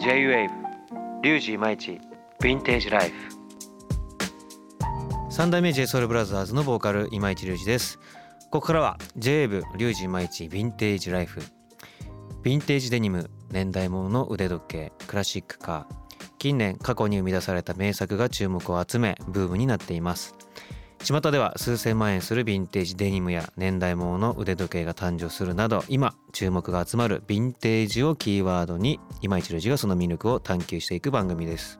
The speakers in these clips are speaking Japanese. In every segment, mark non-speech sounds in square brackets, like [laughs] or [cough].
J-WAVE RYUJI IMAICHI VINTAGE LIFE。三代目 J SOUL BROTHERS のボーカル今市隆二です。ここからは J-WAVE RYUJI IMAICHI VINTAGE LIFE。ヴィンテージデニム年代物の腕時計クラシックカー。近年過去に生み出された名作が注目を集めブームになっています。巷では数千万円するヴィンテージデニムや年代物の腕時計が誕生するなど今注目が集まるヴィンテージをキーワードに今市隆二がその魅力を探求していく番組です。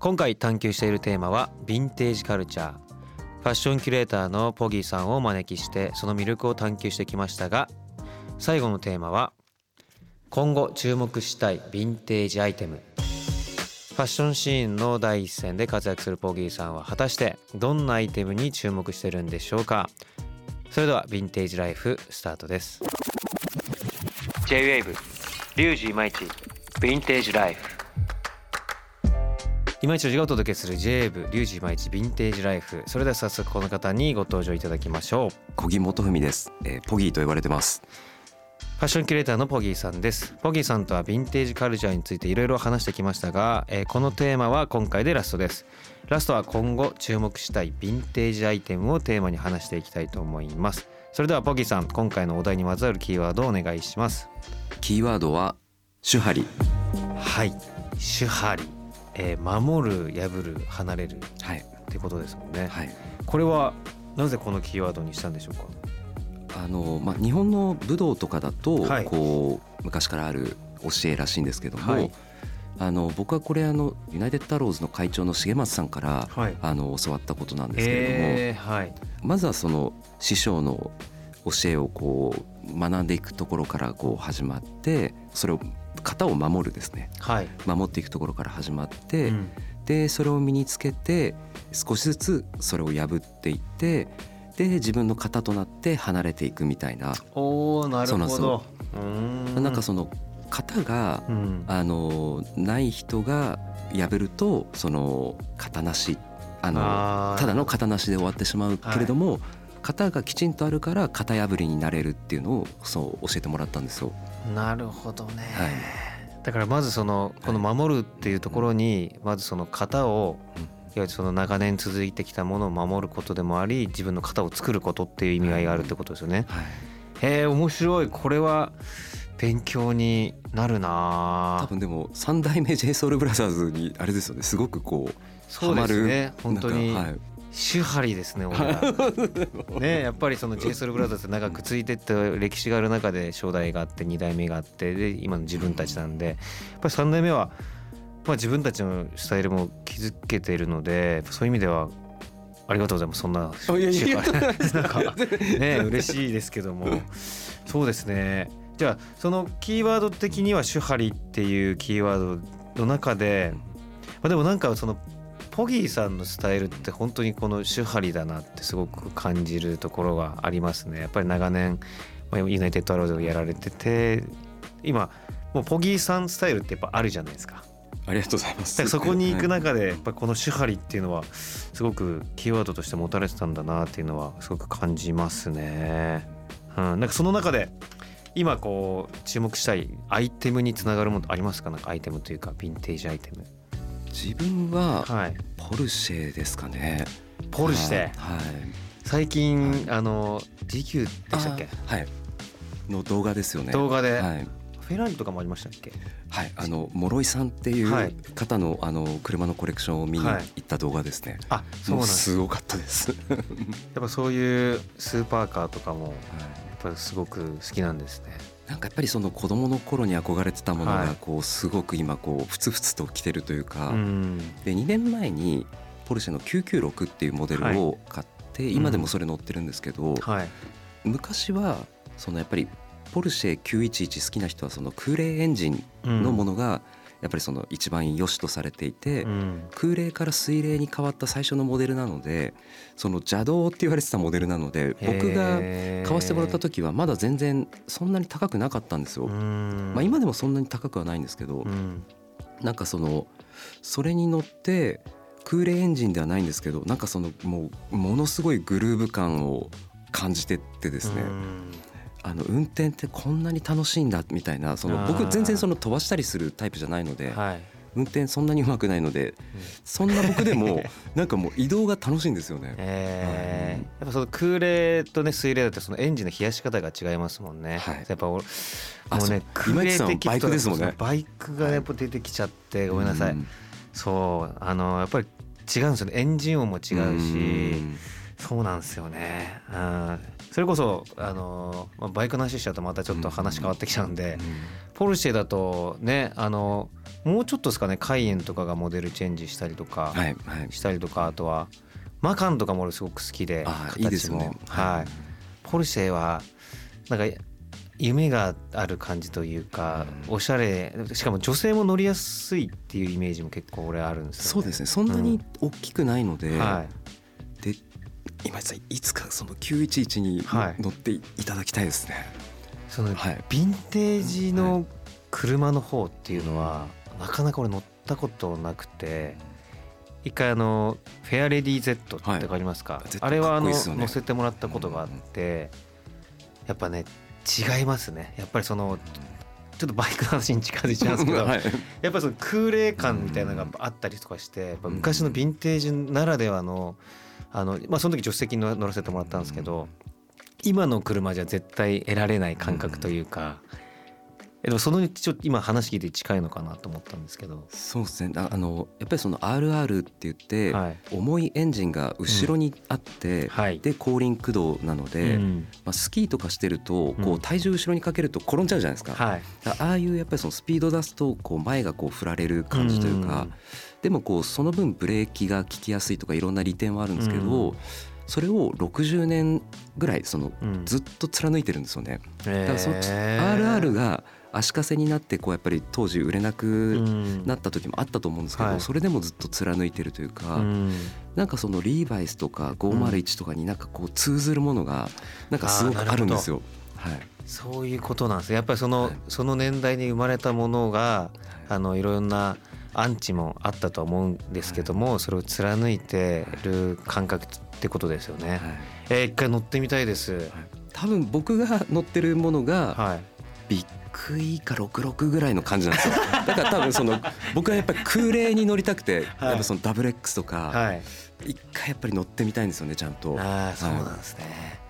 今回探求しているテーマはヴィンテージカルチャー。ファッションキュレーターのポギーさんをお招きしてその魅力を探求してきましたが最後のテーマは今後注目したいヴィンテージアイテム。ァッションシーンの第一線で活躍するポギーさんは果たしてどんなアイテムに注目してるんでしょうか？それではヴィンテージライフスタートです。J-WAVE リュウジイマイチヴィンテージライフ。今一がお届けする J-WAVE リュウジイマイチヴィンテージライフ。それでは早速この方にご登場いただきましょう。小木元文です、えー、ポギーと呼ばれてますファッションキュレーターのポギーさんです。ポギーさんとはヴィンテージカルチャーについていろいろ話してきましたが、えー、このテーマは今回でラストです。ラストは今後注目したいヴィンテージアイテムをテーマに話していきたいと思います。それではポギーさん今回のお題にまつわるキーワードをお願いします。キーワードは手張り。はい。手張り、えー、守る破る離れる。はい。ってことですもんね、はい、これはなぜこのキーワードにしたんでしょうか？あの、まあ、日本の武道とかだと、はい、こう昔からある教えらしいんですけども、はい、あの僕はこれあのユナイテッドアローズの会長の重松さんから、はい、あの教わったことなんですけれども、えーはい、まずはその師匠の教えをこう学んでいくところからこう始まってそれを型を守るですね、はい、守っていくところから始まって、うん、でそれを身につけて少しずつそれを破っていってで自分の型となって離れていくみたいな。おなるほど。なんかその型が、うん、あのない人が破るとその型なし。あのただの型なしで終わってしまうけれども、はい、型がきちんとあるから型破りになれるっていうのをそう教えてもらったんですよ。なるほどね、はい、だからまずそのこの守るっていうところにまずその型を、うんいわその長年続いてきたものを守ることでもあり自分の型を作ることっていう意味合いがあるってことですよね。はい、へえ面白い。これは勉強になるな多分でも三代目 j ソ o u l b r o t h e にあれですよね。すごくこうそうですね。本当に、はい、手張りですね俺は。[laughs] ねやっぱりその j ソ o u l b r o t h e って長く続いてった歴史がある中で初代があって2代目があってで今の自分たちなんでやっぱり3代目はまあ、自分たちのスタイルも築けているのでそういう意味ではありがとうございます。そんななんかね嬉しいですけども。そうですね。じゃあそのキーワード的には「手張り」っていうキーワードの中で、まあ、でもなんかそのポギーさんのスタイルって本当にこの手張りだなってすごく感じるところがありますね。やっぱり長年ユナイテッドアローズをやられてて今もうポギーさんスタイルってやっぱあるじゃないですかありがとうございます。そこに行く中でやっぱこの手張りっていうのはすごくキーワードとして持たれてたんだなっていうのはすごく感じますね。うん、なんかその中で今こう注目したいアイテムにつながるものありますか？なんかアイテムというかヴィンテージアイテム。自分はポルシェですかね。ポルシェ。はい。最近、あの GQ でしたっけ？はい。の動画ですよね。動画で。はい。フェラーリとかもありましたっけ？はいあの諸井さんっていう方の,、あの車のコレクションを見に行った動画ですね、あそうなんす。ごかったです。[laughs] やっぱそういうスーパーカーとかもやっぱりすごく好きなんですね。なんかやっぱりその子供の頃に憧れてたものがこうすごく今こうふつふつときてるというか、で2年前にポルシェの996っていうモデルを買って、今でもそれ乗ってるんですけど、昔はそのやっぱりポルシェ911好きな人はその空冷エンジンのものがやっぱりその一番良しとされていて、うん、空冷から水冷に変わった最初のモデルなのでその邪道って言われてたモデルなので僕が買わせてもらった時はまだ全然そんなに高くなかったんですよ。まあ、今でもそんなに高くはないんですけど、うん、なんかそのそれに乗って空冷エンジンではないんですけどなんかそのもうものすごいグルーヴ感を感じてってですねあの運転ってこんなに楽しいんだみたいなその僕全然その飛ばしたりするタイプじゃないので、はい、運転そんなにうまくないので、そんな僕でも [laughs] なんかもう移動が楽しいんですよね。えー、やっぱその空冷とね水冷だとそのエンジンの冷やし方が違いますもんね。はい、やっぱもうね空冷的バイクですもんね。バイクがやっぱ出てきちゃってごめんなさい。そう。あのやっぱり違うんですよね。エンジン音も違うし。そうなんですよね。うん、それこそあの、まあ、バイクの話しちゃうとまたちょっと話変わってきちゃうんで、ポルシェだとねあのもうちょっとですかねカイエンとかがモデルチェンジしたりとか、はいはい、したりとかあとはマカンとかも俺すごく好きで形も、ね、はい、ポルシェはなんか夢がある感じというか、おしゃれしかも女性も乗りやすいっていうイメージも結構俺あるんですよ、ね、そうですね。そんなに大きくないので、うん、はい、で今井さんいつかその911に乗っていただきたいですね、はい、その、はい、ヴィンテージの車の方っていうのは、なかなか俺乗ったことなくて一回あのフェアレディ Z って分かりますか、はい、あれはあの乗せてもらったことがあってやっぱね違いますね。やっぱりそのちょっとバイクの話に近づいちゃうんですけど、[laughs] はい、やっぱりその空冷感みたいなのがあったりとかして昔のヴィンテージならではのあの、まあ、その時助手席に乗らせてもらったんですけど今の車じゃ絶対得られない感覚というか。でもそのちょっと今話聞いて近いのかなと思ったんですけど。そうですね。あのやっぱりその RR って言って、はい、重いエンジンが後ろにあって、うん。はい、で後輪駆動なので、うん、まあ、スキーとかしてるとこう体重後ろにかけると転んじゃうじゃないですか、はい、ああいうやっぱりそのスピード出すとこう前がこう振られる感じというか、うん、でもこうその分ブレーキが効きやすいとかいろんな利点はあるんですけど、それを60年ぐらいそのずっと貫いてるんですよね。だからそっち RR が足かせになってこうやっぱり当時売れなくなった時もあったと思うんですけど、それでもずっと貫いてるというか、うん、なんかそのリーバイスとか501とかになんかこう通ずるものがなんかすごくあるんですよ。はい、そういうことなんですやっぱりその、はい、その年代に生まれたものがあのいろんなアンチもあったと思うんですけども、はい、それを貫いてる感覚ってことですよね。はい、えー、一回乗ってみたいです。多分僕が乗ってるものが、はい、ビッ6位か66ぐらいの感じなんですよ。[laughs] だから多分その僕はやっぱり空冷に乗りたくて、やっぱそのダブル X とか一回やっぱり乗ってみたいんですよねちゃんと。ああそうなんですね、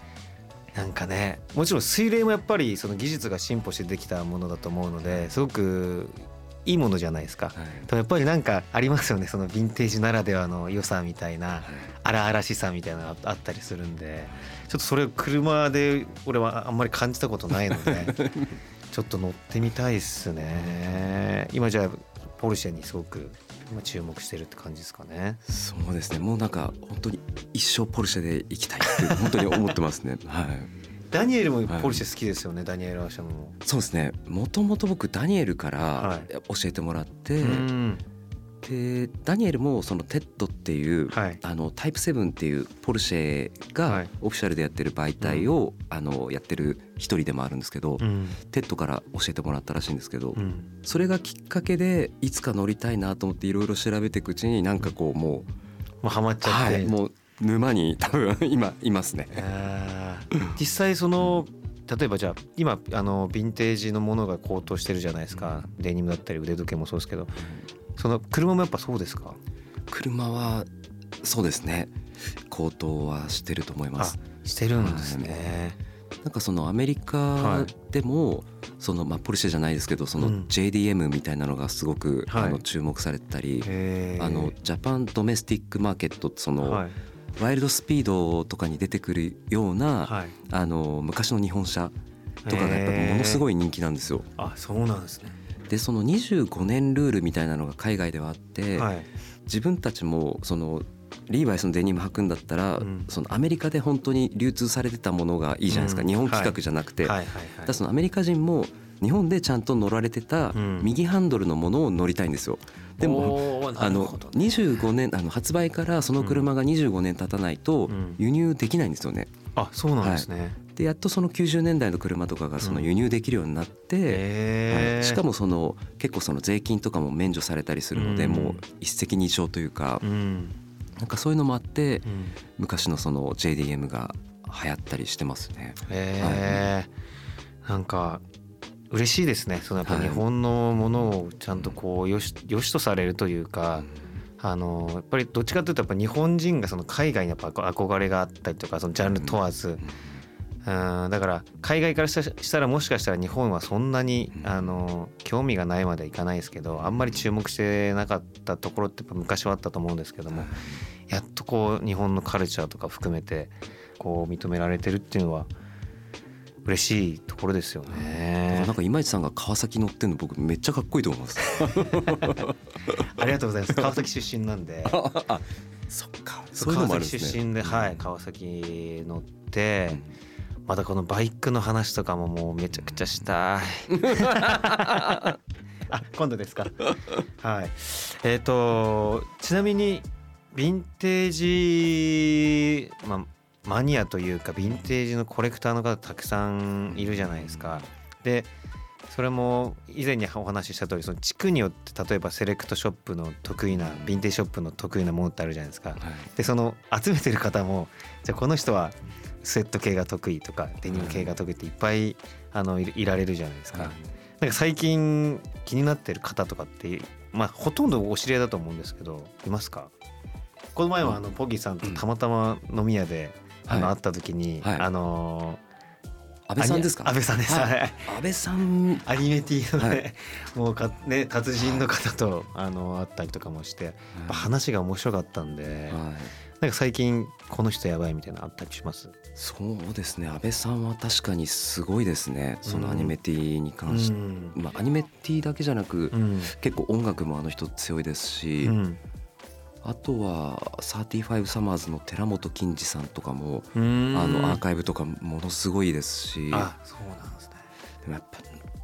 なんかねもちろん水冷もやっぱりその技術が進歩してできたものだと思うのですごくいいものじゃないですか、はい、やっぱりなんかありますよね。そのヴィンテージならではの良さみたいな荒々しさみたいなのがあったりするんで。ちょっとそれを車で俺はあんまり感じたことないので [laughs] ちょっと乗ってみたいっすね。今じゃあポルシェにすごく今注目してるって感じですかね。そうですね。もうなんか本当に一生ポルシェで行きたいって本当に思ってますね。はいダニエルもポルシェ好きですよね、はい、ダニエル・アシャムも。そうですね。もともと僕ダニエルから教えてもらって、はいでダニエルもそのテッドっていう、はい、あのタイプ7っていうポルシェがオフィシャルでやってる媒体を、あのやってる一人でもあるんですけど、うん、テッドから教えてもらったらしいんですけど、うん、それがきっかけでいつか乗りたいなと思っていろいろ調べていくうちになんかこうもうもうハマっちゃって、はい、もう沼に多分今いますね。実際その例えばじゃあ今あのヴィンテージのものが高騰してるじゃないですか、デニムだったり腕時計もそうですけど。その車もやっぱそうですか？車はそうですね。高騰はしてると思います。してるんですね、はい、なんかそのアメリカでも、はい、そのまあポルシェじゃないですけどその JDM みたいなのがすごく、うん、あの注目されたり、あのジャパンドメスティックマーケットその、はい、ワイルドスピードとかに出てくるような、あの昔の日本車とかがやっぱりものすごい人気なんですよ。あそうなんですね。でその25年ルールみたいなのが海外ではあって、はい、自分たちもそのリーバイスのデニム履くんだったら、うん、そのアメリカで本当に流通されてたものがいいじゃないですか、うん、日本企画じゃなくて、はい。はい。はい。はい、だそのアメリカ人も日本でちゃんと乗られてた右ハンドルのものを乗りたいんですよ。でもあの25年あの発売からその車が25年経たないと輸入できないんですよね。あそうなんですね、はい。でやっとその90年代の車とかがその輸入できるようになって、はい、しかもその結構その税金とかも免除されたりするので、もう一石二鳥というか、なんかそういうのもあって、昔のその JDM が流行ったりしてますね。はい。なんか嬉しいですね。そのやっぱ日本のものをちゃんとこうよしよしとされるというか、あのやっぱりどっちかというとやっぱ日本人がその海外にやっぱ憧れがあったりとかそのジャンル問わず、うん。だから海外からしたらもしかしたら日本はそんなにあの興味がないまではいかないですけどあんまり注目してなかったところってやっぱ昔はあったと思うんですけどもやっとこう日本のカルチャーとか含めてこう認められてるっていうのは嬉しいところですよね。なんか今市さんが川崎乗ってんの僕めっちゃかっこいいと思います。ありがとうございます。川崎出身なんで。[laughs] あ、そっか。そういうのもあるんですね。出身で、はい、川崎乗って、またこのバイクの話とかももうめちゃくちゃしたい。[laughs] あ、今度ですか。はい。えっ、ー、とちなみにヴィンテージまあマニアというかヴィンテージのコレクターの方たくさんいるじゃないですか。でそれも以前にお話しした通りその地区によって例えばセレクトショップの得意なヴィンテージショップの得意なものってあるじゃないですか。はい、でその集めてる方もじゃあこの人はスウェット系が得意とかデニム系が得意っていっぱいあのいられるじゃないですか。はい、なんか最近気になってる方とかってまあほとんどお知り合いだと思うんですけどいますか？この前はあのポギさんとたまたま飲み屋であの会った時に、はい、あの安倍さんですか？安倍さんです、はい、安倍さん。アニメティのね、はい、もうかね達人の方とあの会ったりとかもして、話が面白かったんで、なんか最近この人やばいみたいなあったりします？そうですね。安倍さんは確かにすごいですね。そのアニメティに関して、うん、まあ、アニメティだけじゃなく、うん、結構音楽もあの人強いですし、うん、あとは35サマーズの寺本金次さんとかもあのアーカイブとかものすごいですし。あそうなんですね。でもやっぱ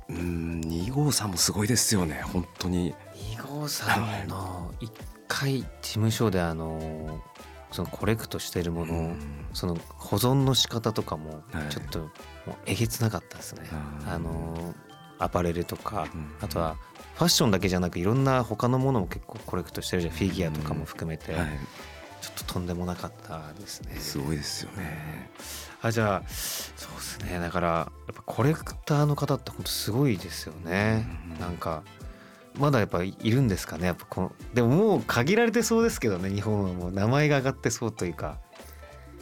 うん2号さんもすごいですよね本当に。2号さんの一回事務所であのそのコレクトしてるものその保存の仕方とかもちょっともうえげつなかったですね、あのアパレルとかあとはファッションだけじゃなくいろんな他のものも結構コレクトしてるじゃん。フィギュアとかも含めて、はい、ちょっととんでもなかったですね。すごいですよね。あじゃあそうですね。だからやっぱコレクターの方って本当すごいですよね、うん、なんかまだやっぱいるんですかね。やっぱこのでももう限られてそうですけどね日本はもう名前が上がってそうというか。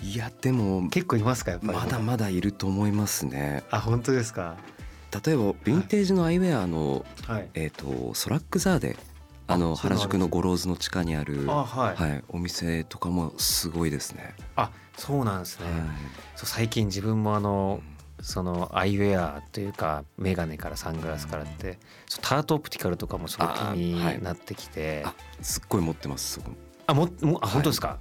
いやでも結構いますかやっぱり。まだまだいると思いますね。あ本当ですか例えばヴィンテージのアイウェアの、はい、えーと、ソラックザーデあの原宿のゴローズの地下にあるはい、はい、お店とかもすごいですね。あそうなんですね、はい、そう最近自分もあのそのアイウェアというか眼鏡からサングラスからってタートオプティカルとかもすごい気になってきて、はい、すっごい持ってますあももあ本当ですか、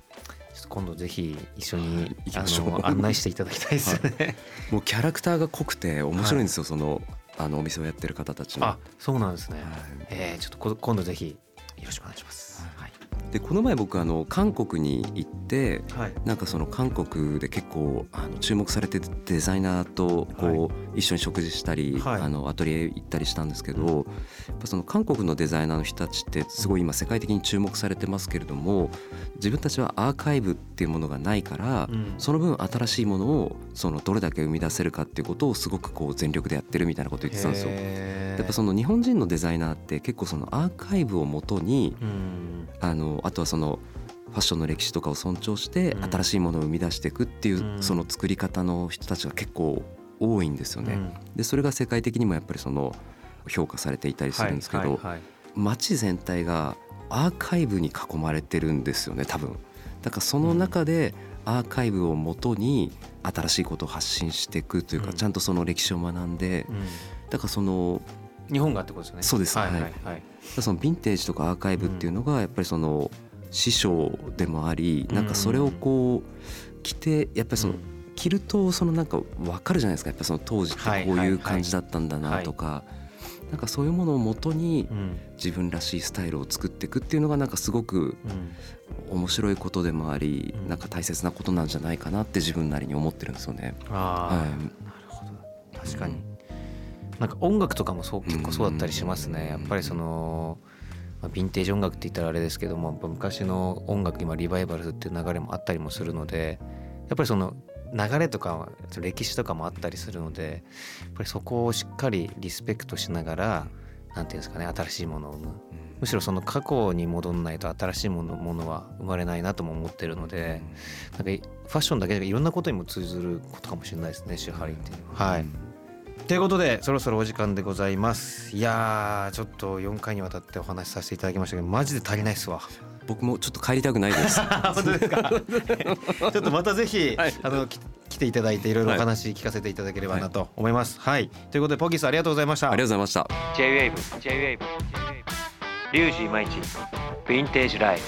今度ぜひ一緒に、あの案内していただきたいですよねもうキャラクターが濃くて面白いんですよ、そのあのお店をやってる方たちの。あそうなんですね、はい、えー、ちょっと今度ぜひよろしくお願いします、はいでこの前僕あの韓国に行って、はい、なんかその韓国で結構あの注目されてデザイナーとこう、一緒に食事したり、はい、あのアトリエ行ったりしたんですけど、やっぱその韓国のデザイナーの人たちってすごい今世界的に注目されてますけれども自分たちはアーカイブっていうものがないから、うん、その分新しいものをそのどれだけ生み出せるかっていうことをすごくこう全力でやってるみたいなこと言ってたんですよ。やっぱその日本人のデザイナーって結構そのアーカイブをもとに、うん、あのあとはそのファッションの歴史とかを尊重して新しいものを生み出していくっていうその作り方の人たちが結構多いんですよね。でそれが世界的にもやっぱりその評価されていたりするんですけど、街全体がアーカイブに囲まれてるんですよね多分。だからその中でアーカイブをもとに新しいことを発信していくというか、ちゃんとその歴史を学んで、だからその日本がってことですね。そうです。はい、はい、はい。そのヴィンテージとかアーカイブっていうのがやっぱりその師匠でもあり、なんかそれをこう着てやっぱりその着るとそのなんか分かるじゃないですか。やっぱその当時ってこういう感じだったんだなとか。なんかそういうものをもとに自分らしいスタイルを作っていくっていうのがなんかすごく面白いことでもありなんか大切なことなんじゃないかなって自分なりに思ってるんですよね。あはい、なるほど。確かに、なんか音楽とかもそう結構そうだったりしますね。やっぱりその、まあ、ヴィンテージ音楽って言ったらあれですけども昔の音楽今リバイバルっていう流れもあったりもするのでやっぱりその流れとか歴史とかもあったりするのでやっぱりそこをしっかりリスペクトしながら何て言うんですかね新しいものを生む。むしろその過去に戻んないと新しいものものは生まれないなとも思ってるのでなんかファッションだけでいろんなことにも通ずることかもしれないですね手張りっていうのは。はいということでそろそろお時間でございます。いやちょっと4回にわたってお話しさせていただきましたけどマジで足りないっすわ。僕もちょっと帰りたくないです。[laughs] 本当ですか？[laughs] ちょっとまたぜひ、はい、あの来ていただいていろいろお話聞かせていただければなと思います、はい、はい、ということでポギスありがとうございました。ありがとうございました。J-WAVE J-WAVE リュウジイマイチヴィンテージライフ